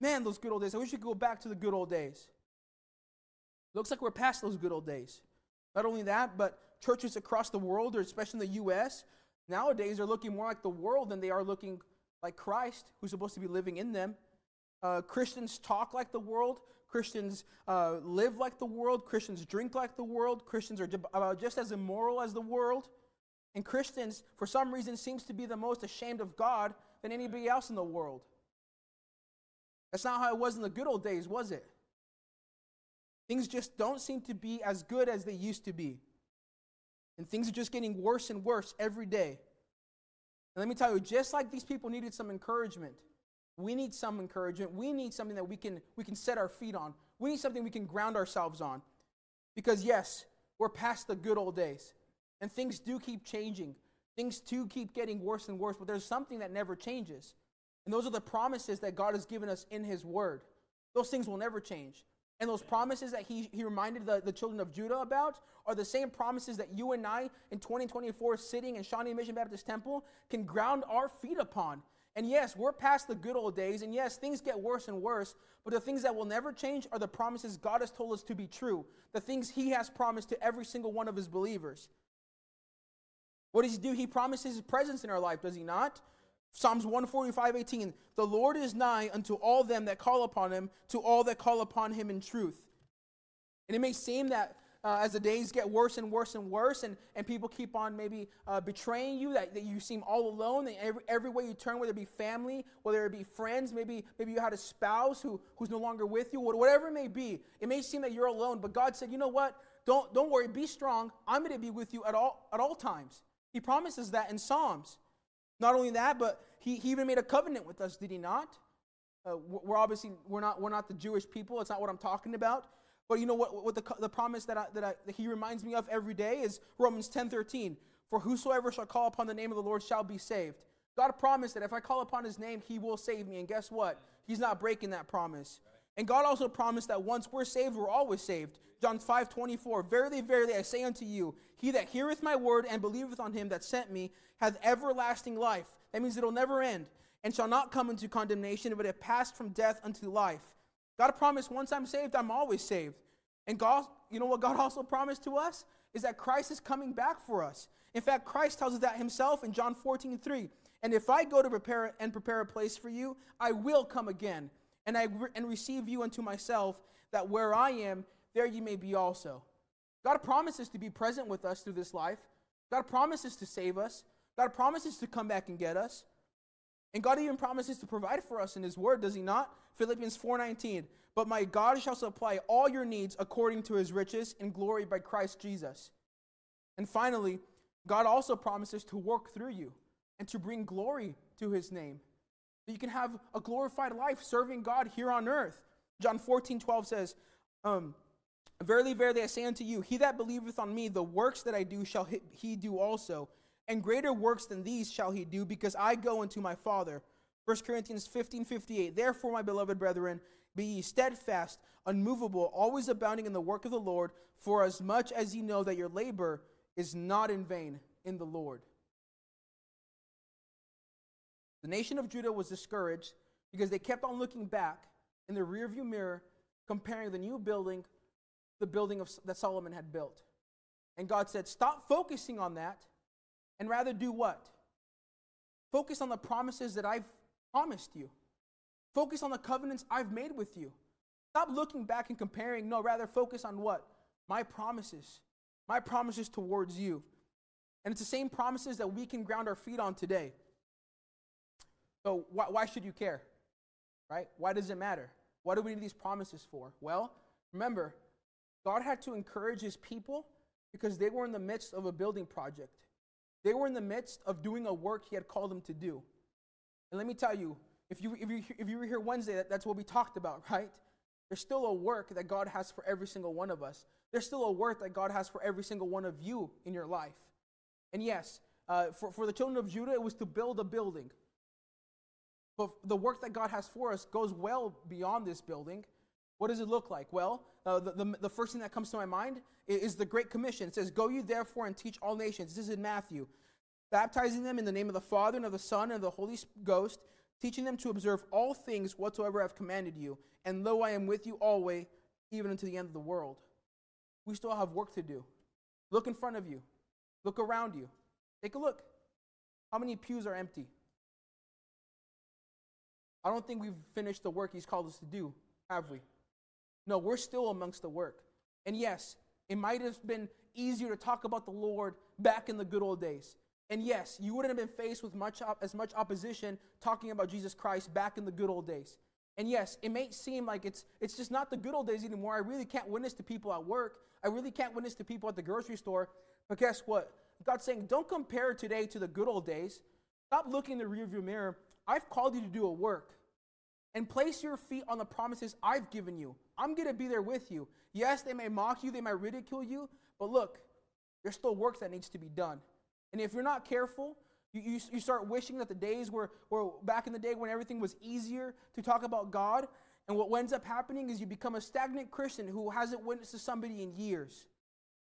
Man, those good old days. I wish we could go back to the good old days. Looks like we're past those good old days. Not only that, but churches across the world, or especially in the U.S., nowadays are looking more like the world than they are looking like Christ, who's supposed to be living in them. Uh, Christians talk like the world. Christians uh, live like the world. Christians drink like the world. Christians are uh, just as immoral as the world. And Christians, for some reason, seems to be the most ashamed of God than anybody else in the world. That's not how it was in the good old days, was it? Things just don't seem to be as good as they used to be. And things are just getting worse and worse every day. And let me tell you, just like these people needed some encouragement, we need some encouragement. We need something that we can, we can set our feet on. We need something we can ground ourselves on. Because, yes, we're past the good old days. And things do keep changing. Things do keep getting worse and worse, but there's something that never changes. And those are the promises that God has given us in His Word. Those things will never change. And those promises that he, he reminded the, the children of Judah about are the same promises that you and I in 2024 sitting in Shawnee Mission Baptist Temple can ground our feet upon. And yes, we're past the good old days, and yes, things get worse and worse, but the things that will never change are the promises God has told us to be true, the things He has promised to every single one of His believers. What does He do? He promises His presence in our life, does He not? Psalms 145, 18. The Lord is nigh unto all them that call upon him, to all that call upon him in truth. And it may seem that uh, as the days get worse and worse and worse, and, and people keep on maybe uh, betraying you, that, that you seem all alone, that every, every way you turn, whether it be family, whether it be friends, maybe, maybe you had a spouse who, who's no longer with you, whatever it may be, it may seem that you're alone, but God said, you know what? Don't, don't worry, be strong. I'm going to be with you at all, at all times. He promises that in Psalms. Not only that, but he, he even made a covenant with us, did he not? Uh, we're obviously we're not we're not the Jewish people. It's not what I'm talking about. But you know what? What the, the promise that I, that, I, that he reminds me of every day is Romans 10:13. For whosoever shall call upon the name of the Lord shall be saved. God promised that if I call upon His name, He will save me. And guess what? He's not breaking that promise. And God also promised that once we're saved, we're always saved. John 5 24. Verily, verily, I say unto you, he that heareth my word and believeth on him that sent me hath everlasting life. That means it'll never end, and shall not come into condemnation, but have passed from death unto life. God promised once I'm saved, I'm always saved. And God, you know what God also promised to us? Is that Christ is coming back for us. In fact, Christ tells us that himself in John 14 3. And if I go to prepare and prepare a place for you, I will come again and I re- and receive you unto myself, that where I am, there you may be also. God promises to be present with us through this life. God promises to save us. God promises to come back and get us. And God even promises to provide for us in his word, does he not? Philippians 4:19. But my God shall supply all your needs according to his riches in glory by Christ Jesus. And finally, God also promises to work through you and to bring glory to his name. That you can have a glorified life serving God here on earth. John 14, 12 says, um, Verily, verily, I say unto you, he that believeth on me, the works that I do shall he do also, and greater works than these shall he do, because I go unto my Father. 1 Corinthians 15, 58. Therefore, my beloved brethren, be ye steadfast, unmovable, always abounding in the work of the Lord, for as much as ye know that your labor is not in vain in the Lord. The nation of Judah was discouraged because they kept on looking back in the rearview mirror, comparing the new building, the building of, that Solomon had built. And God said, Stop focusing on that and rather do what? Focus on the promises that I've promised you. Focus on the covenants I've made with you. Stop looking back and comparing. No, rather focus on what? My promises. My promises towards you. And it's the same promises that we can ground our feet on today. So why, why should you care? Right? Why does it matter? What do we need these promises for? Well, remember, God had to encourage his people because they were in the midst of a building project. They were in the midst of doing a work he had called them to do. And let me tell you, if you, if you, if you were here Wednesday, that, that's what we talked about, right? There's still a work that God has for every single one of us. There's still a work that God has for every single one of you in your life. And yes, uh, for, for the children of Judah, it was to build a building. But the work that God has for us goes well beyond this building. What does it look like? Well, uh, the, the, the, first thing that comes to my mind is, is the Great Commission. It says, Go you therefore and teach all nations. This is in Matthew. Baptizing them in the name of the Father and of the Son and of the Holy Ghost, teaching them to observe all things whatsoever I have commanded you. And lo, I am with you always, even unto the end of the world. We still have work to do. Look in front of you, look around you. Take a look. How many pews are empty? I don't think we've finished the work He's called us to do, have we? No, we're still amongst the work. And yes, it might have been easier to talk about the Lord back in the good old days. And yes, you wouldn't have been faced with much op- as much opposition talking about Jesus Christ back in the good old days. And yes, it may seem like it's it's just not the good old days anymore. I really can't witness to people at work. I really can't witness to people at the grocery store. But guess what? God's saying, don't compare today to the good old days. Stop looking in the rearview mirror. I've called you to do a work. And place your feet on the promises I've given you. I'm going to be there with you. Yes, they may mock you, they might ridicule you, but look, there's still work that needs to be done. And if you're not careful, you, you, you start wishing that the days were, were back in the day when everything was easier to talk about God. And what ends up happening is you become a stagnant Christian who hasn't witnessed to somebody in years.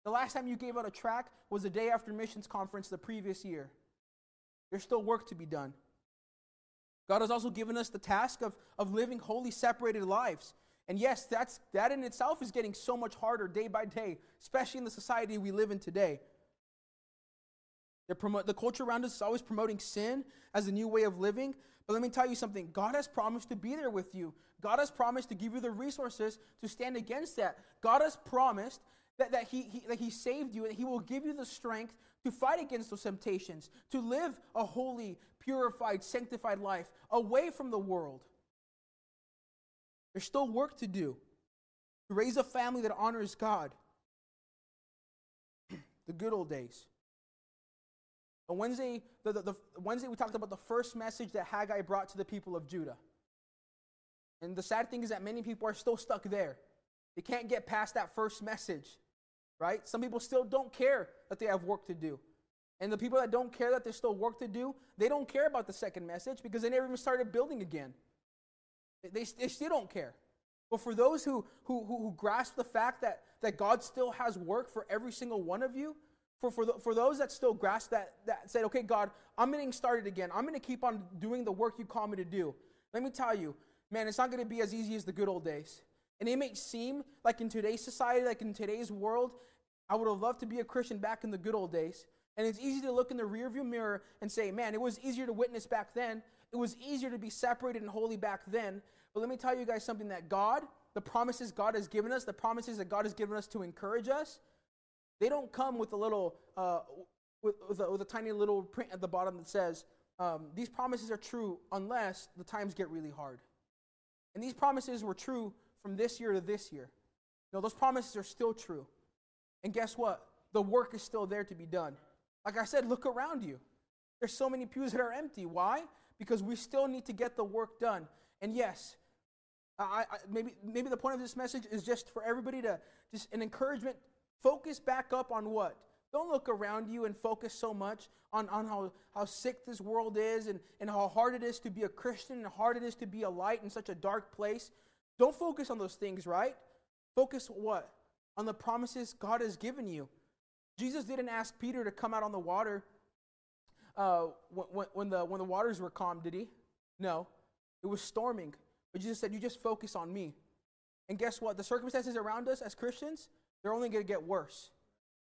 The last time you gave out a track was the day after missions conference the previous year. There's still work to be done. God has also given us the task of, of living holy, separated lives. And yes, that's, that in itself is getting so much harder day by day, especially in the society we live in today. The culture around us is always promoting sin as a new way of living. But let me tell you something God has promised to be there with you. God has promised to give you the resources to stand against that. God has promised that, that, he, he, that He saved you and He will give you the strength to fight against those temptations, to live a holy, purified, sanctified life away from the world. There's still work to do to raise a family that honors God. the good old days. On Wednesday, the, the, the, Wednesday, we talked about the first message that Haggai brought to the people of Judah. And the sad thing is that many people are still stuck there. They can't get past that first message right? Some people still don't care that they have work to do. And the people that don't care that there's still work to do, they don't care about the second message because they never even started building again. They, they, still don't care. But for those who, who, who, who, grasp the fact that, that God still has work for every single one of you, for, for, the, for those that still grasp that, that said, okay, God, I'm getting started again. I'm going to keep on doing the work you call me to do. Let me tell you, man, it's not going to be as easy as the good old days. And it may seem like in today's society, like in today's world, I would have loved to be a Christian back in the good old days. And it's easy to look in the rearview mirror and say, man, it was easier to witness back then. It was easier to be separated and holy back then. But let me tell you guys something that God, the promises God has given us, the promises that God has given us to encourage us, they don't come with a little, uh, with, with, a, with a tiny little print at the bottom that says, um, these promises are true unless the times get really hard. And these promises were true from this year to this year. No, those promises are still true. And guess what? The work is still there to be done. Like I said, look around you. There's so many pews that are empty. Why? Because we still need to get the work done. And yes, I, I, maybe maybe the point of this message is just for everybody to just an encouragement. Focus back up on what? Don't look around you and focus so much on, on how, how sick this world is and, and how hard it is to be a Christian and how hard it is to be a light in such a dark place. Don't focus on those things, right? Focus what? On the promises God has given you. Jesus didn't ask Peter to come out on the water uh, when, when, the, when the waters were calm, did he? No. It was storming. But Jesus said, You just focus on me. And guess what? The circumstances around us as Christians, they're only going to get worse.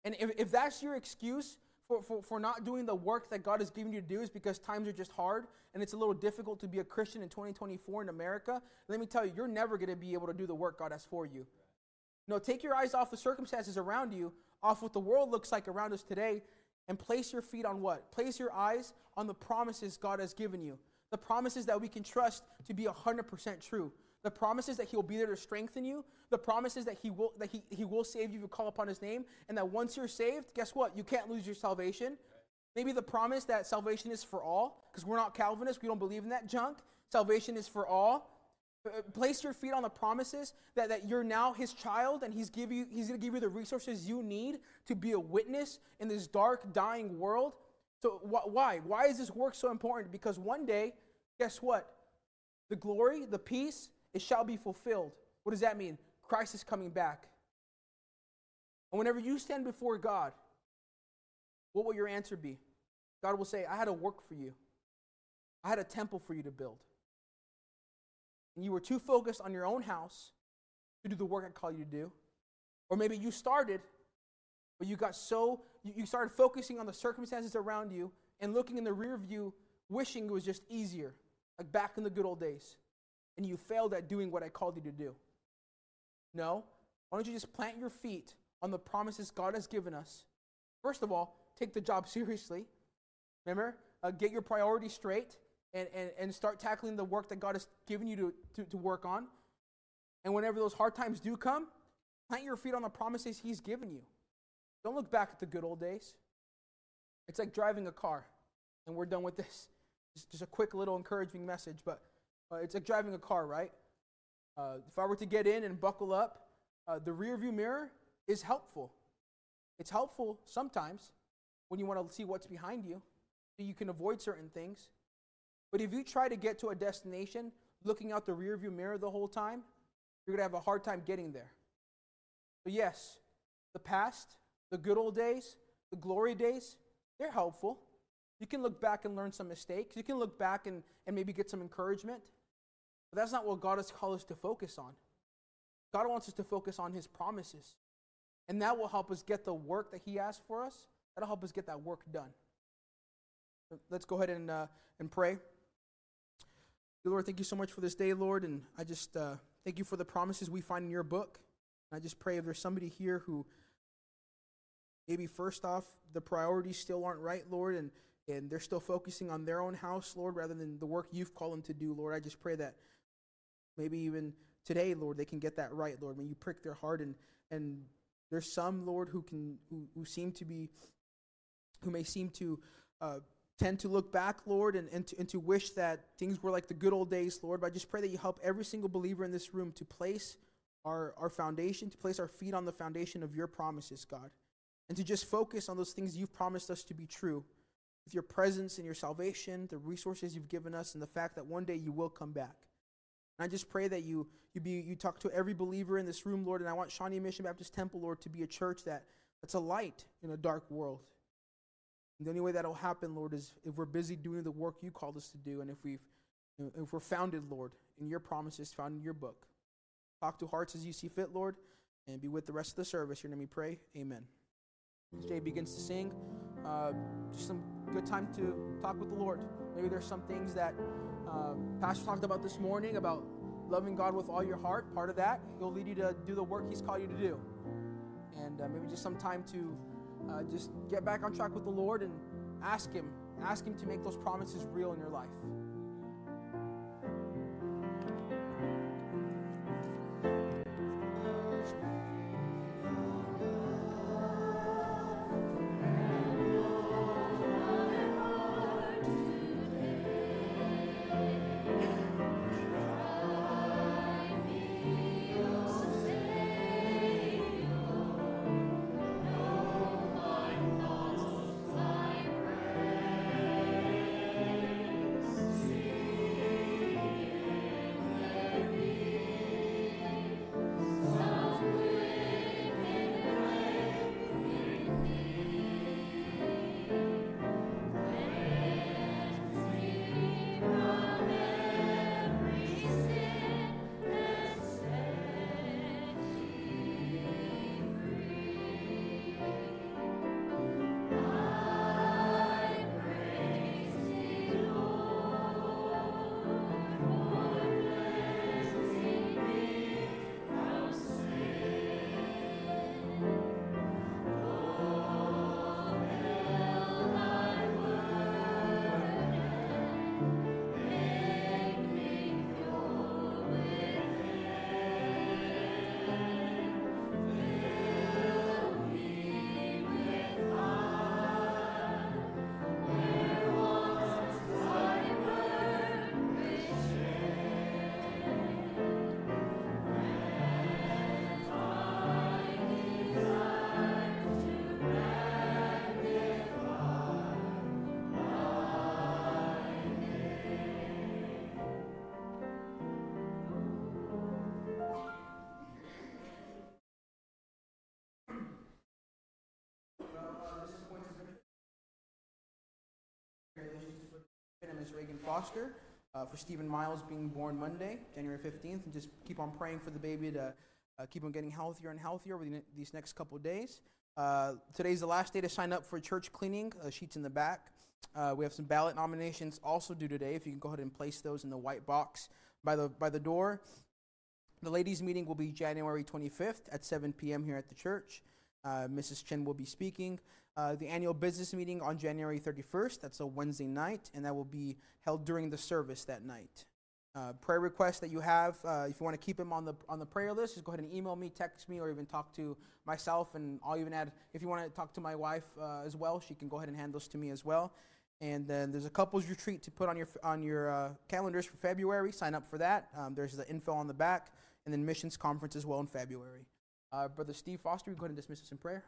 And if, if that's your excuse for, for, for not doing the work that God has given you to do is because times are just hard and it's a little difficult to be a Christian in 2024 in America, let me tell you, you're never going to be able to do the work God has for you. No, take your eyes off the circumstances around you, off what the world looks like around us today, and place your feet on what? Place your eyes on the promises God has given you. The promises that we can trust to be 100% true. The promises that He will be there to strengthen you. The promises that He will that He, he will save you if you call upon His name. And that once you're saved, guess what? You can't lose your salvation. Maybe the promise that salvation is for all, because we're not Calvinists, we don't believe in that junk. Salvation is for all. Uh, place your feet on the promises that, that you're now his child and he's, give you, he's going to give you the resources you need to be a witness in this dark, dying world. So, wh- why? Why is this work so important? Because one day, guess what? The glory, the peace, it shall be fulfilled. What does that mean? Christ is coming back. And whenever you stand before God, what will your answer be? God will say, I had a work for you, I had a temple for you to build and you were too focused on your own house to do the work I called you to do. Or maybe you started, but you got so, you, started focusing on the circumstances around you and looking in the rear view, wishing it was just easier, like back in the good old days. And you failed at doing what I called you to do. No. Why don't you just plant your feet on the promises God has given us? First of all, take the job seriously. Remember, uh, get your priorities straight and, and, and start tackling the work that God has given you to, to, to work on. And whenever those hard times do come, plant your feet on the promises He's given you. Don't look back at the good old days. It's like driving a car, and we're done with this. Just, a quick little encouraging message, but uh, it's like driving a car, right? Uh, if I were to get in and buckle up, uh, the rear view mirror is helpful. It's helpful sometimes when you want to see what's behind you so you can avoid certain things. But if you try to get to a destination looking out the rear view mirror the whole time, you're going to have a hard time getting there. So, yes, the past, the good old days, the glory days, they're helpful. You can look back and learn some mistakes. You can look back and, and maybe get some encouragement. But that's not what God has called us to focus on. God wants us to focus on His promises. And that will help us get the work that He has for us. That'll help us get that work done. Let's go ahead and, uh, and pray. Lord, thank you so much for this day, Lord. And I just uh, thank you for the promises we find in your book. And I just pray if there's somebody here who maybe first off, the priorities still aren't right, Lord, and, and they're still focusing on their own house, Lord, rather than the work you've called them to do, Lord. I just pray that maybe even today, Lord, they can get that right, Lord. When you prick their heart and and there's some, Lord, who can who, who seem to be who may seem to uh, tend to look back, Lord, and, and, to, and to wish that things were like the good old days, Lord. But I just pray that you help every single believer in this room to place our, our foundation, to place our feet on the foundation of your promises, God, and to just focus on those things you've promised us to be true with your presence and your salvation, the resources you've given us, and the fact that one day you will come back. And I just pray that you you be you talk to every believer in this room, Lord, and I want Shawnee Mission Baptist Temple, Lord, to be a church that that's a light in a dark world. And the only way that'll happen, Lord, is if we're busy doing the work you called us to do, and if we've if we're founded, Lord, in your promises found in your book. Talk to hearts as you see fit, Lord, and be with the rest of the service. Your name we pray. Amen. Jay begins to sing, uh, just some good time to talk with the Lord. Maybe there's some things that uh, Pastor talked about this morning about loving God with all your heart. Part of that, He'll lead you to do the work He's called you to do. And uh, maybe just some time to uh, just get back on track with the Lord and ask Him, ask Him to make those promises real in your life. Reagan Foster, uh, for Stephen Miles being born Monday, January 15th, and just keep on praying for the baby to uh, keep on getting healthier and healthier over the these next couple days. Uh, today's the last day to sign up for church cleaning, uh, sheets in the back. Uh, we have some ballot nominations also due today. If you can go ahead and place those in the white box by the by the door. The ladies' meeting will be January 25th at 7 p.m. here at the church. Uh, Mrs. Chen will be speaking. Uh, the annual business meeting on January 31st. That's a Wednesday night, and that will be held during the service that night. Uh, prayer requests that you have, uh, if you want to keep them on the on the prayer list, just go ahead and email me, text me, or even talk to myself. And I'll even add, if you want to talk to my wife uh, as well, she can go ahead and hand those to me as well. And then there's a couples retreat to put on your on your uh, calendars for February. Sign up for that. Um, there's the info on the back, and then missions conference as well in February. Uh, Brother Steve Foster, we go ahead and dismiss us in prayer.